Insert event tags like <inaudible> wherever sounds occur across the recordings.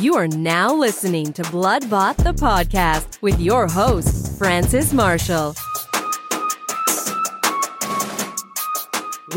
You are now listening to Blood Bought the podcast with your host, Francis Marshall.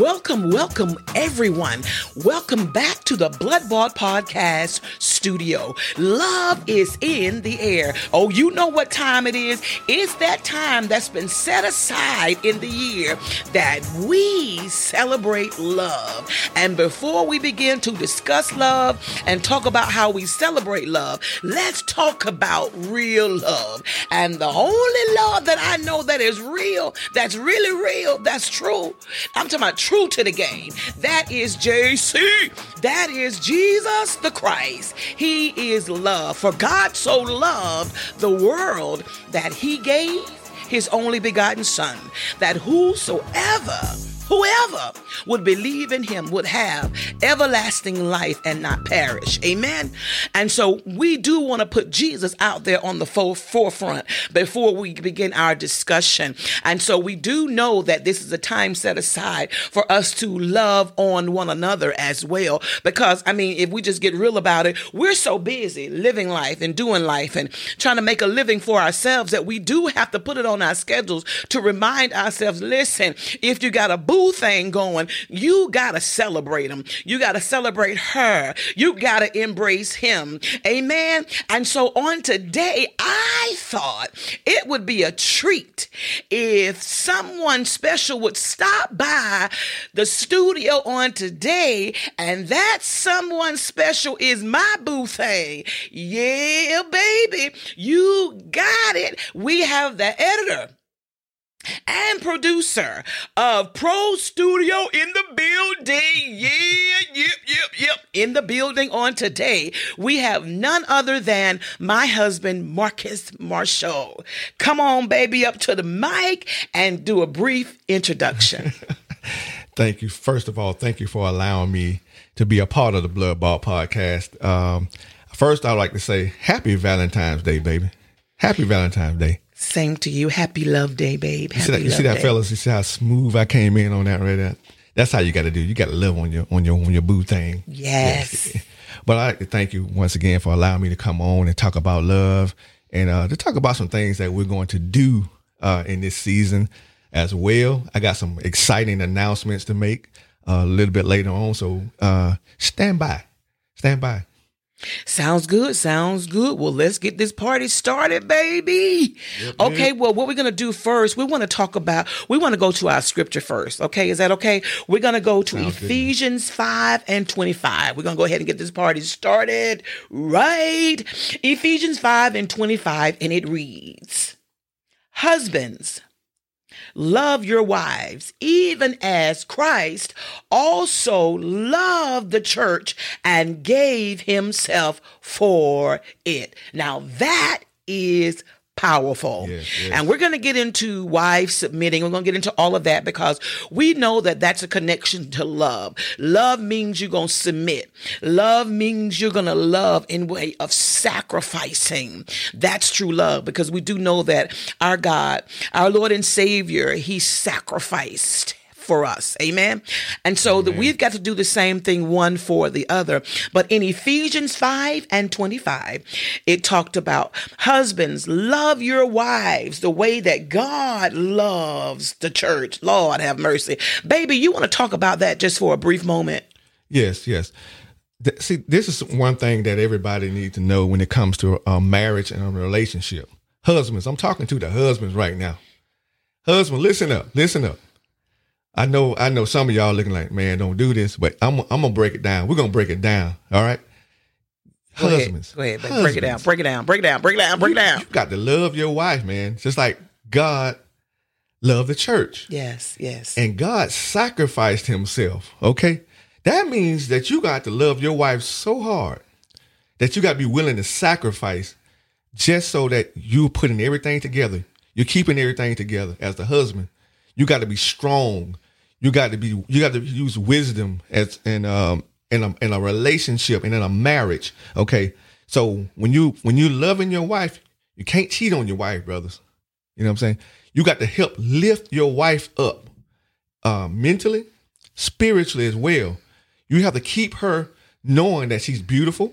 Welcome, welcome, everyone. Welcome back to the Blood Bought Podcast studio. Love is in the air. Oh, you know what time it is? It's that time that's been set aside in the year that we celebrate love. And before we begin to discuss love and talk about how we celebrate love, let's talk about real love. And the only love that I know that is real, that's really real, that's true. I'm talking about true to the game. That is JC. That is Jesus the Christ. He is love. For God so loved the world that he gave his only begotten Son, that whosoever whoever would believe in him would have everlasting life and not perish. Amen. And so we do want to put Jesus out there on the forefront before we begin our discussion. And so we do know that this is a time set aside for us to love on one another as well. Because, I mean, if we just get real about it, we're so busy living life and doing life and trying to make a living for ourselves that we do have to put it on our schedules to remind ourselves listen, if you got a boo thing going, you got to celebrate him. You got to celebrate her. You got to embrace him. Amen. And so on today, I thought it would be a treat if someone special would stop by the studio on today, and that someone special is my boo thing. Yeah, baby, you got it. We have the editor and producer of Pro Studio in the building. Yeah, yep, yep, yep. In the building on today, we have none other than my husband, Marcus Marshall. Come on, baby, up to the mic and do a brief introduction. <laughs> thank you. First of all, thank you for allowing me to be a part of the Blood Bought podcast. Um, first, I'd like to say happy Valentine's Day, baby. Happy Valentine's Day. Same to you. Happy Love Day, babe. Happy you see that, you see that day. fellas? You see how smooth I came in on that right there? That's how you got to do. You got to live on your on your on your boo thing. Yes. yes. <laughs> But I like to thank you once again for allowing me to come on and talk about love and uh, to talk about some things that we're going to do uh, in this season as well. I got some exciting announcements to make uh, a little bit later on, so uh, stand by, stand by. Sounds good. Sounds good. Well, let's get this party started, baby. Okay. Well, what we're going to do first, we want to talk about, we want to go to our scripture first. Okay. Is that okay? We're going to go to Sounds Ephesians good. 5 and 25. We're going to go ahead and get this party started right. Ephesians 5 and 25. And it reads Husbands, Love your wives, even as Christ also loved the church and gave himself for it. Now that is powerful. Yes, yes. And we're going to get into wives submitting. We're going to get into all of that because we know that that's a connection to love. Love means you're going to submit. Love means you're going to love in way of sacrificing. That's true love because we do know that our God, our Lord and Savior, he sacrificed for us. Amen. And so that we've got to do the same thing one for the other. But in Ephesians 5 and 25, it talked about husbands, love your wives the way that God loves the church. Lord have mercy. Baby, you want to talk about that just for a brief moment? Yes, yes. See, this is one thing that everybody needs to know when it comes to a marriage and a relationship. Husbands, I'm talking to the husbands right now. Husband, listen up, listen up. I know, I know some of y'all looking like, man, don't do this, but I'm, I'm gonna break it down. We're gonna break it down. All right. Go Husbands, ahead, go ahead, break it down, break it down, break it down, break it down, break it down. You, you got to love your wife, man. Just like God loved the church. Yes, yes. And God sacrificed Himself. Okay, that means that you got to love your wife so hard that you got to be willing to sacrifice just so that you're putting everything together. You're keeping everything together as the husband. You got to be strong you got to be you got to use wisdom as in um in a in a relationship and in a marriage. Okay. So when you when you loving your wife, you can't cheat on your wife, brothers. You know what I'm saying? You got to help lift your wife up uh, mentally, spiritually as well. You have to keep her knowing that she's beautiful.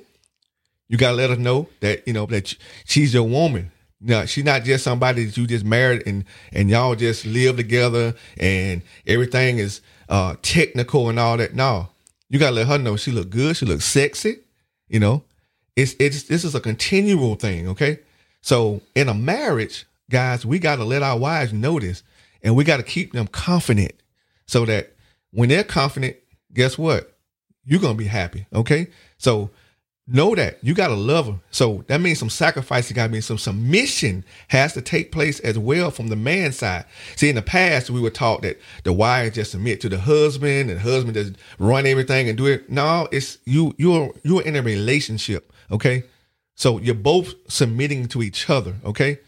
You gotta let her know that you know that she's your woman. No, she's not just somebody that you just married and and y'all just live together and everything is uh technical and all that. No, you gotta let her know she look good, she looks sexy. You know, it's it's this is a continual thing. Okay, so in a marriage, guys, we gotta let our wives know this, and we gotta keep them confident so that when they're confident, guess what? You're gonna be happy. Okay, so know that you got to love her. So that means some sacrifice got to be some submission has to take place as well from the man side. See, in the past, we were taught that the wife just submit to the husband and the husband just run everything and do it. No, it's you, you're, you're in a relationship. Okay. So you're both submitting to each other. Okay.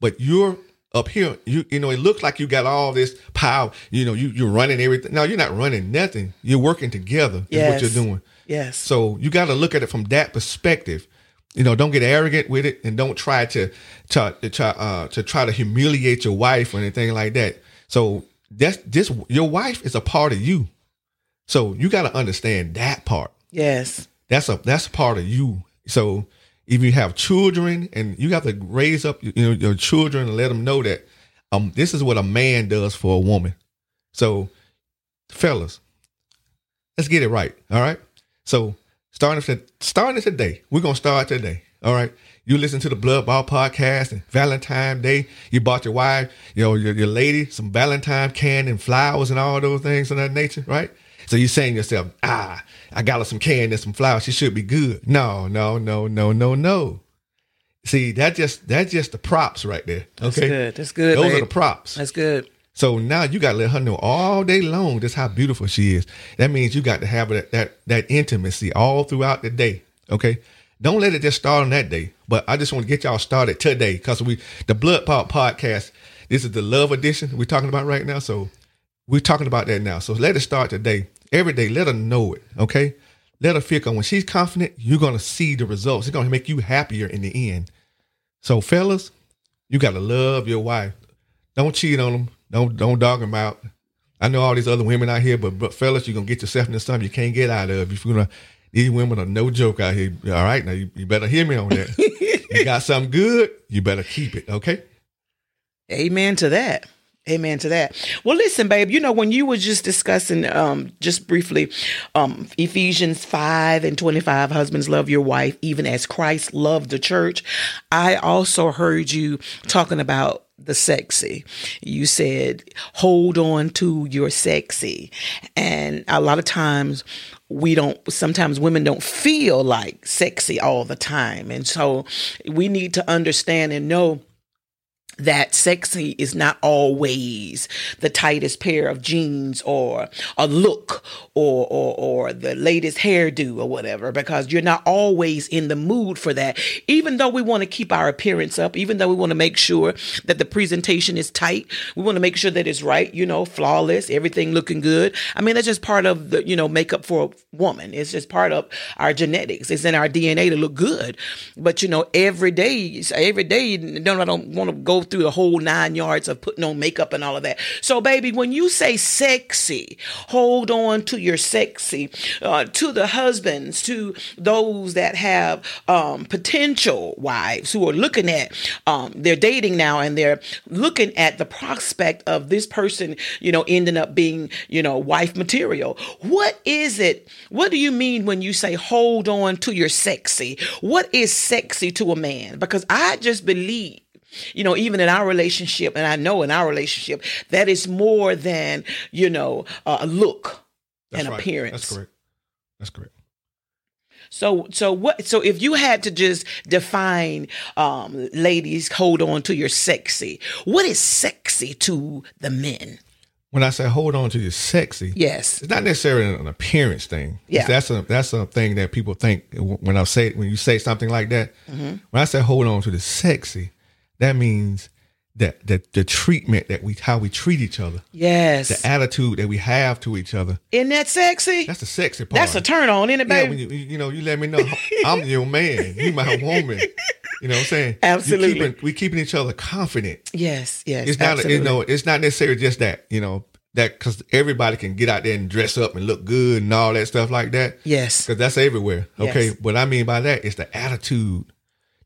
But you're up here, you you know, it looks like you got all this power. You know, you you're running everything. No, you're not running nothing. You're working together. Yes. Is what you're doing. Yes. So you got to look at it from that perspective. You know, don't get arrogant with it, and don't try to to to try, uh, to try to humiliate your wife or anything like that. So that's this. Your wife is a part of you. So you got to understand that part. Yes. That's a that's a part of you. So if you have children and you have to raise up you know your children and let them know that um this is what a man does for a woman. So fellas, let's get it right. All right. So starting to, starting today, we're gonna start today. All right. You listen to the Blood Bought podcast and Valentine Day. You bought your wife, you know, your, your lady some Valentine candy and flowers and all those things of that nature, right? So you're saying to yourself, ah, I got her some candy and some flowers. She should be good. No, no, no, no, no, no. See, that just that's just the props right there. Okay. That's good. That's good. Those babe. are the props. That's good. So now you got to let her know all day long just how beautiful she is. That means you got to have that that, that intimacy all throughout the day. Okay. Don't let it just start on that day. But I just want to get y'all started today because we the Blood Bought podcast. This is the love edition we're talking about right now. So we're talking about that now. So let it start today. Every day, let her know it. Okay. Let her feel when she's confident, you're gonna see the results. It's gonna make you happier in the end. So fellas, you gotta love your wife. Don't cheat on them. Don't don't dog them out. I know all these other women out here, but but fellas, you're gonna get yourself into something you can't get out of. If you're gonna these women are no joke out here. All right, now you, you better hear me on that. <laughs> you got something good, you better keep it. Okay. Amen to that. Amen to that. Well, listen, babe, you know, when you were just discussing, um, just briefly, um, Ephesians 5 and 25, husbands love your wife, even as Christ loved the church. I also heard you talking about the sexy. You said, hold on to your sexy. And a lot of times we don't, sometimes women don't feel like sexy all the time. And so we need to understand and know that sexy is not always the tightest pair of jeans or a look or, or or the latest hairdo or whatever because you're not always in the mood for that. Even though we want to keep our appearance up even though we want to make sure that the presentation is tight we want to make sure that it's right you know flawless everything looking good. I mean that's just part of the you know makeup for a woman. It's just part of our genetics. It's in our dna to look good. But you know every day every day you don't i don't want to go through the whole nine yards of putting on makeup and all of that. So, baby, when you say sexy, hold on to your sexy. Uh, to the husbands, to those that have um, potential wives who are looking at, um, they're dating now and they're looking at the prospect of this person, you know, ending up being, you know, wife material. What is it? What do you mean when you say hold on to your sexy? What is sexy to a man? Because I just believe you know, even in our relationship, and I know in our relationship, that is more than, you know, uh, a look That's and right. appearance. That's correct. That's correct. So, so what? So, if you had to just define, um, ladies, hold on to your sexy. What is sexy to the men? When I say hold on to your sexy, Yes. it's not necessarily an appearance thing. Yeah. that's a that's a thing that people think when I say when you say something like that. Mm-hmm. When I say hold on to the sexy, that means that that the treatment that we how we treat each other, Yes. the attitude that we have to each other. Isn't that sexy? That's the sexy part. That's a turn on, isn't it, yeah. baby? When you you know you let me know I'm your man, you my woman. You know what I'm saying? Absolutely. keeping, we keeping each other confident. yes. Yes. It's not absolutely. you know it's not necessarily just that you know that because everybody can get out there and dress up and look good and all that stuff like that. Yes. Because that's everywhere. Okay. Yes. What I mean by that is the attitude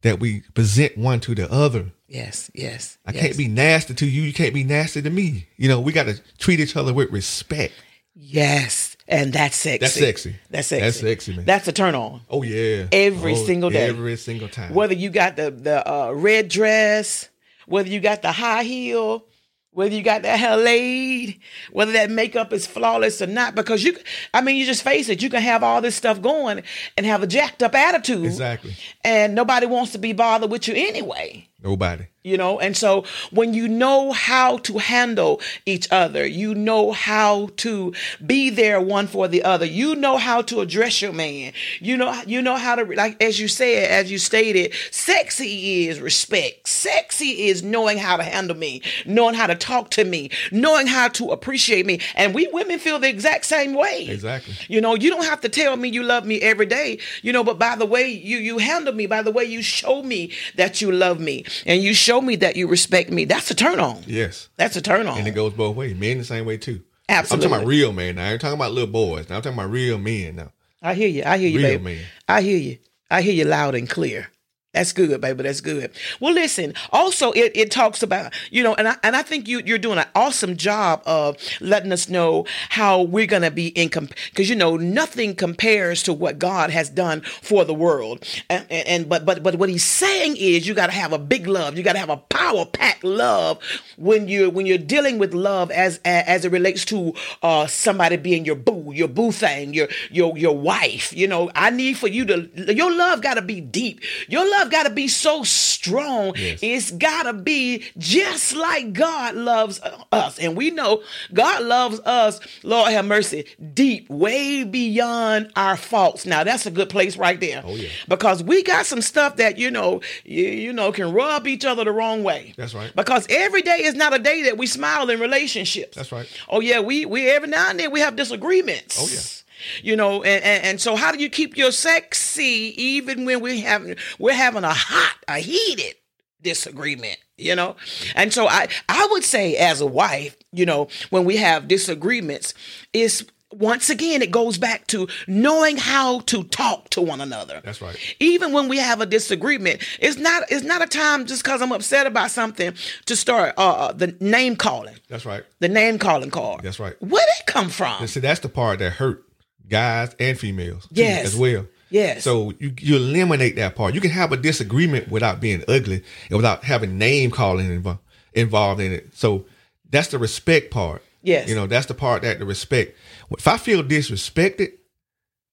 that we present one to the other. Yes, yes. I yes. can't be nasty to you. You can't be nasty to me. You know, we got to treat each other with respect. Yes, and that's sexy. That's sexy. That's sexy. That's sexy, man. That's a turn on. Oh yeah. Every Oh, single day. Every single time. Whether you got the the uh, red dress, whether you got the high heel, whether you got that hair laid, whether that makeup is flawless or not, because you, I mean, you just face it. You can have all this stuff going and have a jacked up attitude, Exactly. and nobody wants to be bothered with you anyway. Nobody. You know? And so when you know how to handle each other you know how to be there one for the other. You know how to address your man. You know you know how to like as you said as you stated sexy is respect. Sexy is knowing how to handle me knowing how to talk to me knowing how to appreciate me. And we women feel the exact same way. Exactly. you know, you don't have to tell me you love me every day, you know, but by the way you you handle me, by the way you show me that you love me. And you show me that you respect me, that's a turn on. Yes. That's a turn on. And it goes both ways. Men the same way too. Absolutely. I'm talking about real men now. I ain't talking about little boys. Now I'm talking about real men now. I hear you. I hear you, Real baby. man. I hear you. I hear you loud and clear. That's good, baby. That's good. Well, listen. Also, it, it talks about you know, and I and I think you you're doing an awesome job of letting us know how we're gonna be in because you know nothing compares to what God has done for the world. And, and, but but but what he's saying is you got to have a big love. You got to have a power packed love when you're when you're dealing with love as as it relates to uh somebody being your boo, your boo thing, your your your wife. You know, I need for you to your love got to be deep. Your love got to be so strong. Yes. It's got to be just like God loves uh, us, and we know God loves us. Lord have mercy, deep, way beyond our faults. Now that's a good place right there. Oh, yeah. Because we got some stuff that you know, you, you know, can rub each other the wrong way. That's right. Because every day is not a day that we smile in relationships. That's right. Oh yeah, we we every now and then we have disagreements. Oh, yeah. You know, and, and, and so how do you keep your sexy even when we having we're having a hot, a heated disagreement, you know? And so I I would say as a wife, you know, when we have disagreements, is once again it goes back to knowing how to talk to one another That's right. even when we have a disagreement it's not it's not a time just because i'm upset about something to start uh the name calling That's right. the name calling card That's right. where did it come from And see, that's the part that hurt guys and females Yes. as well. Yes. So you you eliminate that part. You can have a disagreement without being ugly and without having name calling invo- involved in it. So that's the respect part. Yes. You know, that's the part that the respect. If I feel disrespected,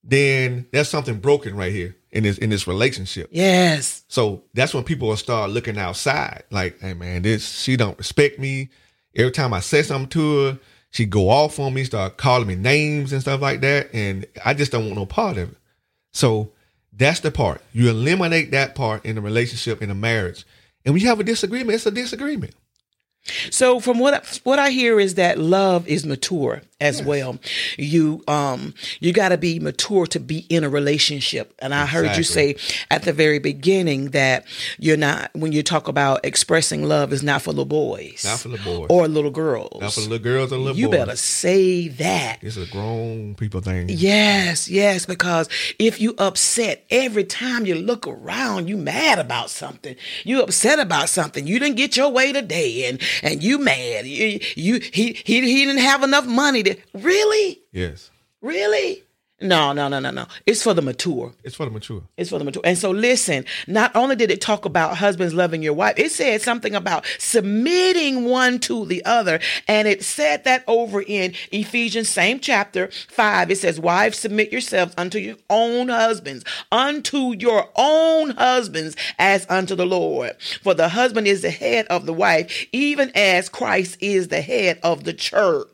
then there's something broken right here in this in this relationship. yes So that's when people will start looking outside. Like, hey man, this she don't respect me. Every time I say something to her, she go off on me, start calling me names and stuff like that. And I just don't want no part of it. So that's the part. You eliminate that part in a relationship, in a marriage. And when you have a disagreement, it's a disagreement. So from what I, what I hear is that love is mature as well. You um you got to be mature to be in a relationship. And I heard you say at the very beginning that you're not when you talk about expressing love is not for little boys, Not for little boys. or little girls. Not for little girls or little boys. you boys. better say that. It's a grown people thing. Yes, yes, because if you upset every time you look around, you mad about something. You upset about something. You didn't get your way today, and and you mad. You, you he he he didn't have enough money to really Yes. really. No, no, no, no, no. It's for the mature. It's for the mature. It's for the mature. And so listen, not only did it talk about husbands loving your wife, it said something about submitting one to the other. And it said that over in Ephesians, same chapter five. It says, Wives, submit yourselves unto your own husbands, unto your own husbands as unto the Lord. For the husband is the head of the wife, even as Christ is the head of the church.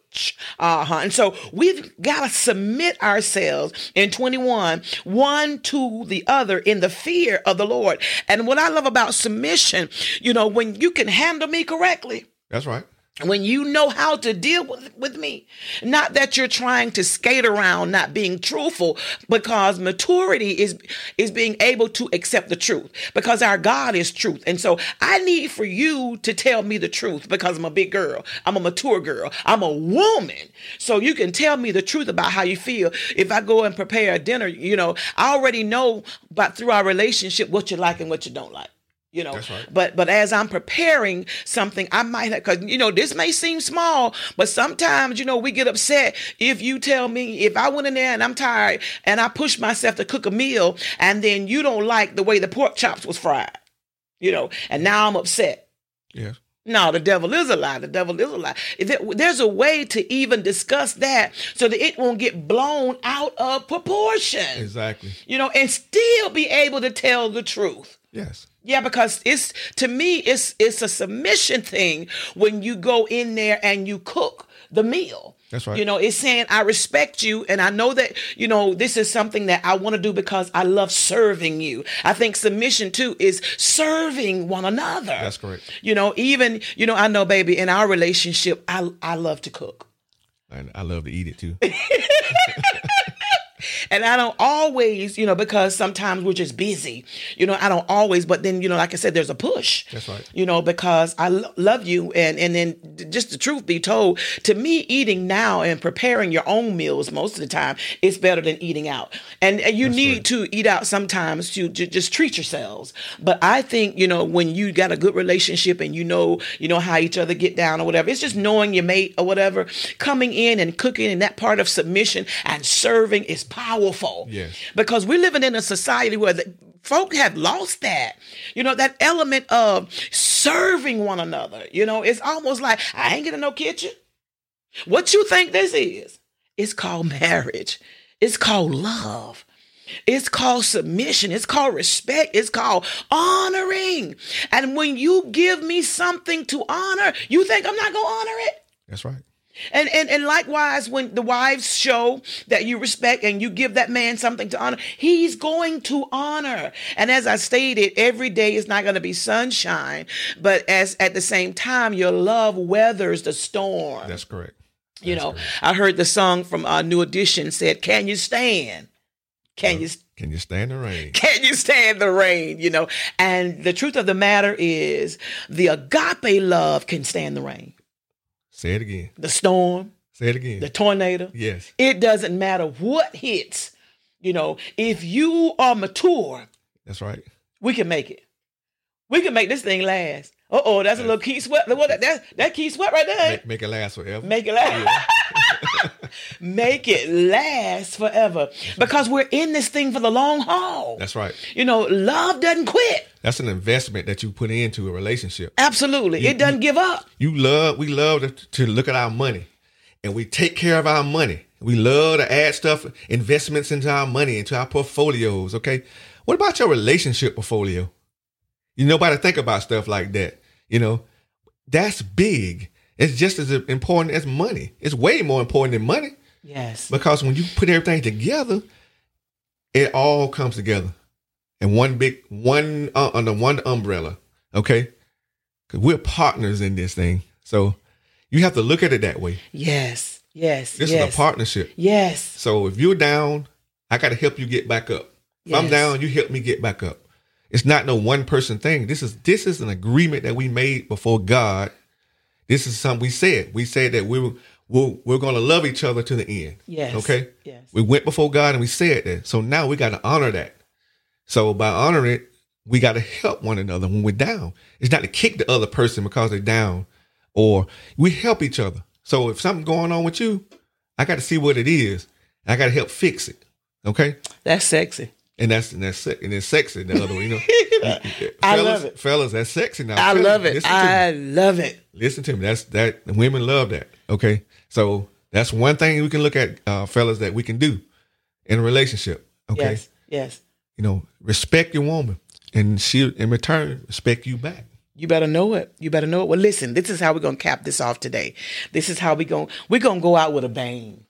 Uh-huh. And so we've got to submit ourselves in 21, one to the other in the fear of the Lord. And what I love about submission, you know, when you can handle me correctly, That's right. When you know how to deal with, with me. Not that you're trying to skate around not being truthful because maturity is is being able to accept the truth because our god is truth. And so i need for you to tell me the truth because i'm a big girl. I'm a mature girl. I'm a woman. So you can tell me the truth about how you feel. If i go and prepare a dinner you know i already know but through our relationship what you like and what you don't like you know right. but but as i'm preparing something i might have because you know this may seem small but sometimes you know we get upset if you tell me if i went in there and i'm tired and i push myself to cook a meal and then you don't like the way the pork chops was fried you know and now i'm upset Yes. no, the devil is a lie. The devil is a lie. There's a way to even discuss that so that it won't get blown out of proportion. Exactly. You know, and still be able to tell the truth. Yes. Yeah, because it's to me, it's it's a submission thing when you go in there and you cook the meal. That's right. You know, it's saying I respect you and I know that, you know, this is something that I want to do because I love serving you. I think submission too is serving one another. That's correct. You know, even, you know, I know baby, in our relationship, I I love to cook. And I love to eat it too. <laughs> And I don't always, you know, because sometimes we're just busy. You know, I don't always, but then, you know, like I said, there's a push. That's right. You know, because I lo- love you. And, and then just the truth be told, to me, eating now and preparing your own meals most of the time is better than eating out. And, and you need right. to eat out sometimes to j- just treat yourselves. But I think, you know, when you got a good relationship and you know, you know how each other get down or whatever, it's just knowing your mate or whatever, coming in and cooking and that part of submission and serving is powerful. Yes. Because we're living in a society where the, folk have lost that. You know, that element of serving one another. You know, it's almost like I ain't getting no kitchen. What you think this is? It's called marriage. It's called love. It's called submission. It's called respect. It's called honoring. And when you give me something to honor, you think I'm not going to honor it? That's right. And, and and likewise, when the wives show that you respect and you give that man something to honor, he's going to honor. And as I stated, every day is not going to be sunshine, but as at the same time, your love weathers the storm. That's correct. you know, correct. I heard the song from uh, New Edition said, "Can you stand? Can you?" Can you stand the rain? <laughs> Can you stand the rain? You know, and the truth of the matter is, the agape love can stand the rain, Say it again. the storm, Say it again. the tornado. yes. It doesn't matter what hits. You know, if you are mature, That's right. we can make it. We can make this thing last. Uh oh, that's a little Keith Sweat. That that, that Keith Sweat right there? Make, make it last forever. Make it last. <laughs> make it last forever because we're in this thing for the long haul. That's right. You know, love doesn't quit. That's an investment that you put into a relationship. Absolutely, it doesn't give up. You love, we love to, to look at our money and we take care of our money. We love to add stuff, investments into our money, into our portfolios. Okay. What about your relationship portfolio? You nobody think about stuff like that. You know, that's big. It's just as important as money. It's way more important than money Yes. because when you put everything together, it all comes together and one big one uh, under one umbrella. Okay, because we're partners in this thing, so you have to look at it that way. Yes. Yes. This yes. is a partnership. Yes. So if you're down, I got to help you get back up. If I'm down, you help me get back up. It's not no one person thing. This is this is an agreement that we made before God. This is something we said. We said that we were we're, we're going to love each other to the end. Yes. Okay. Yes. We went before God and we said that. So now we got to honor that. So by honoring it, we got to help one another when we're down. It's not to kick the other person because they're down, or we help each other. So if something's going on with you, I got to see what it is. I got to help fix it. Okay. That's sexy. And that's and that's and it's sexy. The other one, you know, <laughs> uh, I fellas, love it. fellas, that's sexy now. I Fellas, love it. I love it. listen to me. That's that. Women love that. Okay, so that's one thing we can look at, uh, fellas, that we can do in a relationship. Okay, Yes. Yes. you know, respect your woman, and she in return respect you back. You better know it. You better know it. Well, listen, this is how we're gonna cap this off today. This is how we going we're gonna go out with a bang.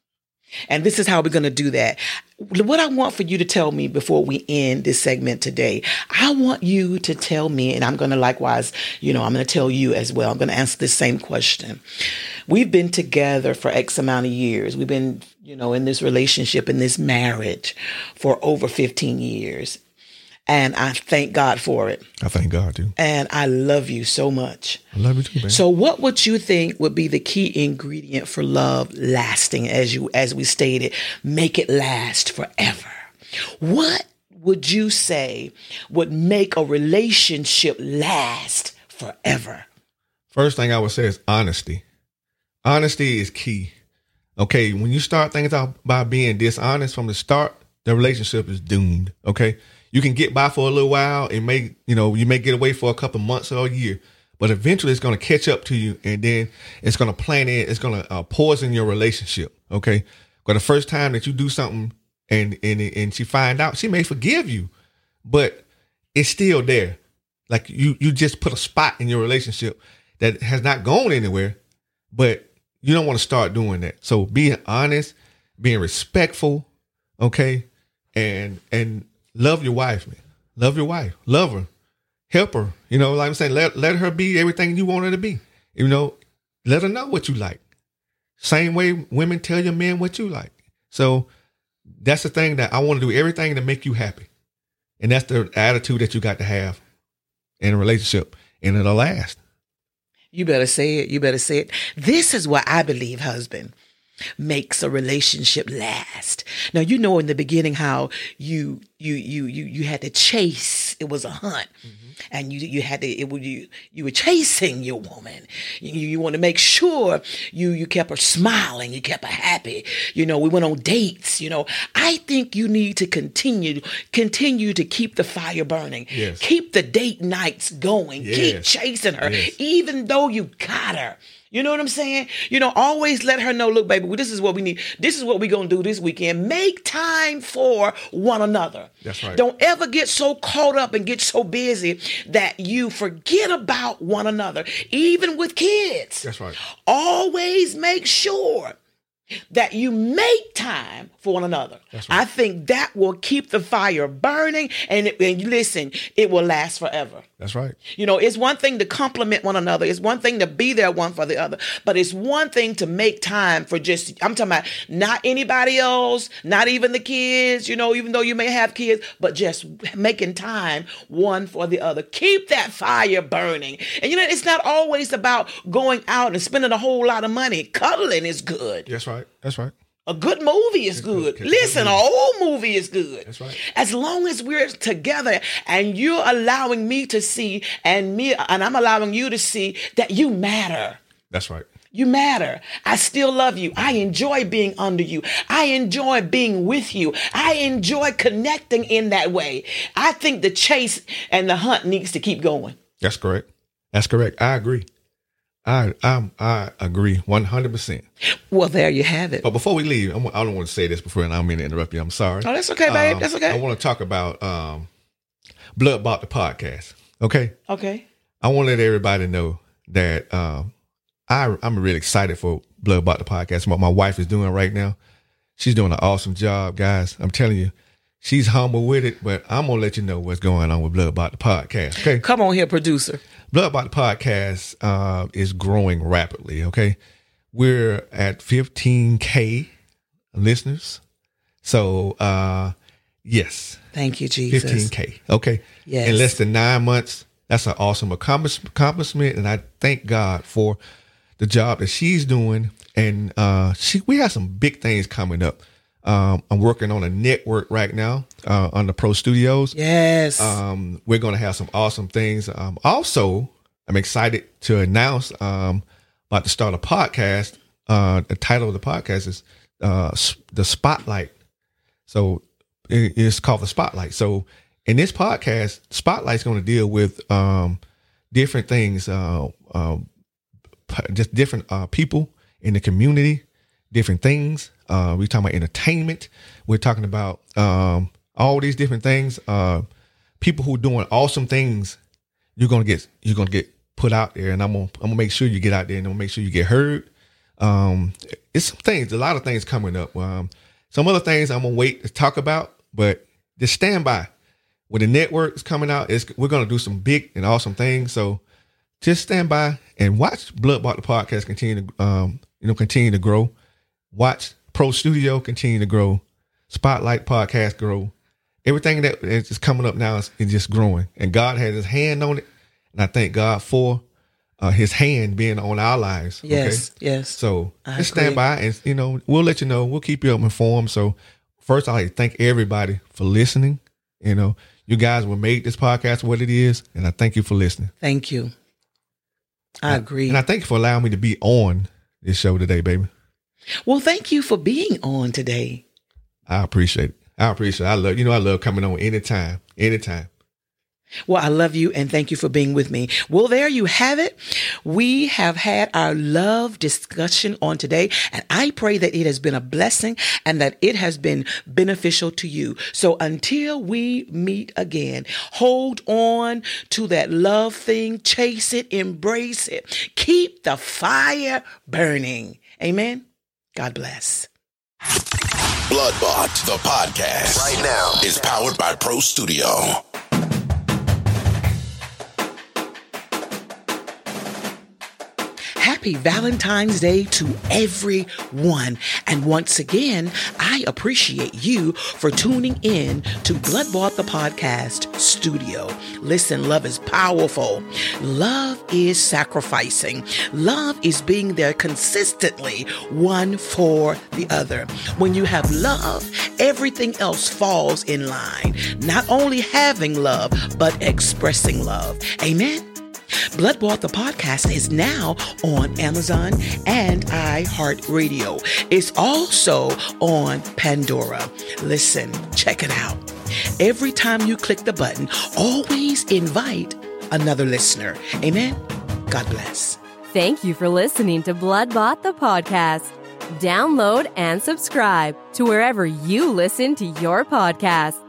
And this is how we're going to do that. What I want for you to tell me before we end this segment today, I want you to tell me, and I'm going to likewise, you know, I'm going to tell you as well. I'm going to answer the same question. We've been together for X amount of years. We've been, you know, in this relationship, in this marriage for over 15 years. And I thank God for it. I thank God too. And I love you so much. I love you too, man. So what would you think would be the key ingredient for love lasting as you as we stated, make it last forever? What would you say would make a relationship last forever? First thing I would say is honesty. Honesty is key. Okay, when you start things out by being dishonest from the start, the relationship is doomed. Okay, you can get by for a little while. And may you know you may get away for a couple months or a year but eventually it's going to catch up to you and then it's going to plan in it's going to uh, poison your relationship okay? But the first time that you do something and and and she find out she may forgive you but it's still there. Like you you just put a spot in your relationship that has not gone anywhere but you don't want to start doing that. So being honest being respectful okay? And and love your wife, man. Love your wife. Love her. Help her. You know, like I'm saying, let let her be everything you want her to be. You know, let her know what you like. Same way women tell your men what you like. So that's the thing that I want to do everything to make you happy. And that's the attitude that you got to have in a relationship. And it'll last. You better say it. You better say it. This is what I believe, husband makes a relationship last. Now you know in the beginning how you you you you you had to chase. It was a hunt, mm-hmm. and you you had to it was you you were chasing your woman. You you want to make sure you you kept her smiling. You kept her happy. You know we went on dates. You know I think you need to continue continue to keep the fire burning. Yes. Keep the date nights going. Yes. Keep chasing her, Yes. even though you got her. You know what I'm saying? You know, always let her know, look, baby, this is what we need. This is what we're going to do this weekend. Make time for one another. That's right. Don't ever get so caught up and get so busy that you forget about one another, even with kids. That's right. Always make sure that you make time for one another. That's right. I think that will keep the fire burning and, it, and listen, it will last forever. That's right. You know, it's one thing to compliment one another. It's one thing to be there one for the other. But it's one thing to make time for just, I'm talking about not anybody else, not even the kids, you know, even though you may have kids, but just making time one for the other. Keep that fire burning. And you know, it's not always about going out and spending a whole lot of money. Cuddling is good. That's right. That's right. A good movie is good. Listen, an old movie is good. That's right. As long as we're together and you're allowing me to see and me and I'm allowing you to see that you matter. That's right. You matter. I still love you. I mm-hmm. enjoy being under you. I enjoy being with you. I enjoy connecting in that way. I think the chase and the hunt needs to keep going. That's correct. That's correct. I agree. I I I agree one hundred percent. Well, there you have it. But before we leave, I'm, I don't want to say this before, and I don't mean to interrupt you. I'm sorry. Oh, that's okay, babe. Um, That's okay. I want to talk about um, Blood Bought the podcast. Okay. Okay. I want to let everybody know that um, I I'm really excited for Blood Bought the podcast. What my wife is doing right now, she's doing an awesome job, guys. I'm telling you, she's humble with it. But I'm gonna let you know what's going on with Blood Bought the podcast. Okay. Come on here, producer. Blood Bought the podcast uh, is growing rapidly. Okay, we're at 15k listeners. So uh, yes, Thank you, Jesus. 15k. Okay, Yes. in less than nine months. That's an awesome accomplishment, and I thank God for the job that she's doing. And uh, she, we have some big things coming up. Um, I'm working on a network right now uh, on the Pro Studios. Yes. Um, we're going to have some awesome things. Um, also, I'm excited to announce um, about to start a podcast. Uh, the title of the podcast is uh, the Spotlight. So it- it's called the Spotlight. So in this podcast, Spotlight's going to deal with um, different things, uh, um, just different uh, people in the community, different things. Uh, we're talking about entertainment. We're talking about um, all these different things. Uh, people who are doing awesome things. You're gonna get you're gonna get put out there, and I'm gonna I'm gonna make sure you get out there, and I'm gonna make sure you get heard. Um, it's some things, a lot of things coming up. Um, some other things I'm gonna wait to talk about, but just stand by. When the network is coming out, it's, we're gonna do some big and awesome things. So just stand by and watch Blood Bought the podcast continue to um, you know continue to grow. Watch Pro Studio continue to grow. Spotlight podcast grow. Everything that is coming up now is, is just growing, and God has His hand on it, and I thank God for uh, His hand being on our lives. Yes, okay? yes. So I just agree. stand by, and you know we'll let you know. We'll keep you up informed. So first, I like to thank everybody for listening. You know, you guys will make this podcast what it is, and I thank you for listening. Thank you. I agree. And I thank you for allowing me to be on this show today, baby. Well, thank you for being on today. I appreciate it. I appreciate it. I love you know I love coming on anytime. Anytime. Well, I love you and thank you for being with me. Well, there you have it. We have had our love discussion on today, and I pray that it has been a blessing and that it has been beneficial to you. So until we meet again, hold on to that love thing, chase it, embrace it, keep the fire burning. Amen. God bless. Bloodbought, the podcast, right now is powered by Pro Studio. Happy Valentine's Day to everyone. And once again, I appreciate you for tuning in to Bloodbought the Podcast Studio. Listen, love is powerful. Love is sacrificing. Love is being there consistently, one for the other. When you have love, everything else falls in line. Not only having love, but expressing love. Amen. Bloodbought the podcast is now on Amazon and iHeartRadio. It's also on Pandora. Listen, check it out. Every time you click the button, always invite another listener. Amen. God bless. Thank you for listening to Bloodbought the podcast. Download and subscribe to wherever you listen to your podcasts.